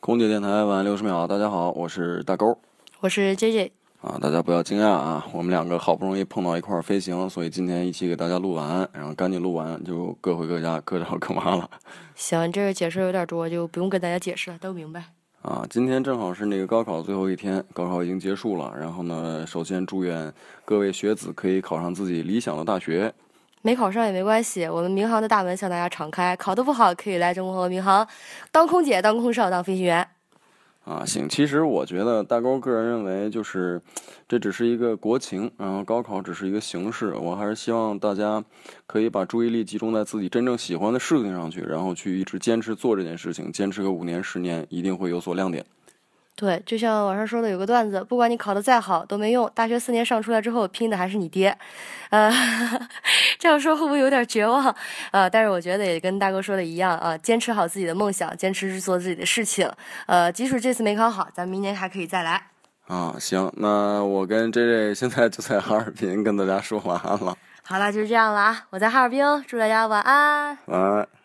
空姐电台晚六十秒，大家好，我是大勾，我是 J J 啊，大家不要惊讶啊，我们两个好不容易碰到一块儿飞行，所以今天一起给大家录完，然后赶紧录完就各回各家，各找各妈了。行，这个解释有点多，就不用跟大家解释了，都明白。啊，今天正好是那个高考最后一天，高考已经结束了，然后呢，首先祝愿各位学子可以考上自己理想的大学。没考上也没关系，我们民航的大门向大家敞开。考得不好，可以来中国民航当空姐、当空少、当飞行员。啊，行，其实我觉得大高个人认为，就是这只是一个国情，然后高考只是一个形式。我还是希望大家可以把注意力集中在自己真正喜欢的事情上去，然后去一直坚持做这件事情，坚持个五年、十年，一定会有所亮点。对，就像网上说的有个段子，不管你考得再好都没用，大学四年上出来之后拼的还是你爹。呃，这样说会不会有点绝望？呃，但是我觉得也跟大哥说的一样啊，坚持好自己的梦想，坚持去做自己的事情。呃，即使这次没考好，咱明年还可以再来。啊，行，那我跟 J J 现在就在哈尔滨跟大家说晚安了。好了，就是这样了啊，我在哈尔滨，祝大家晚安。晚安。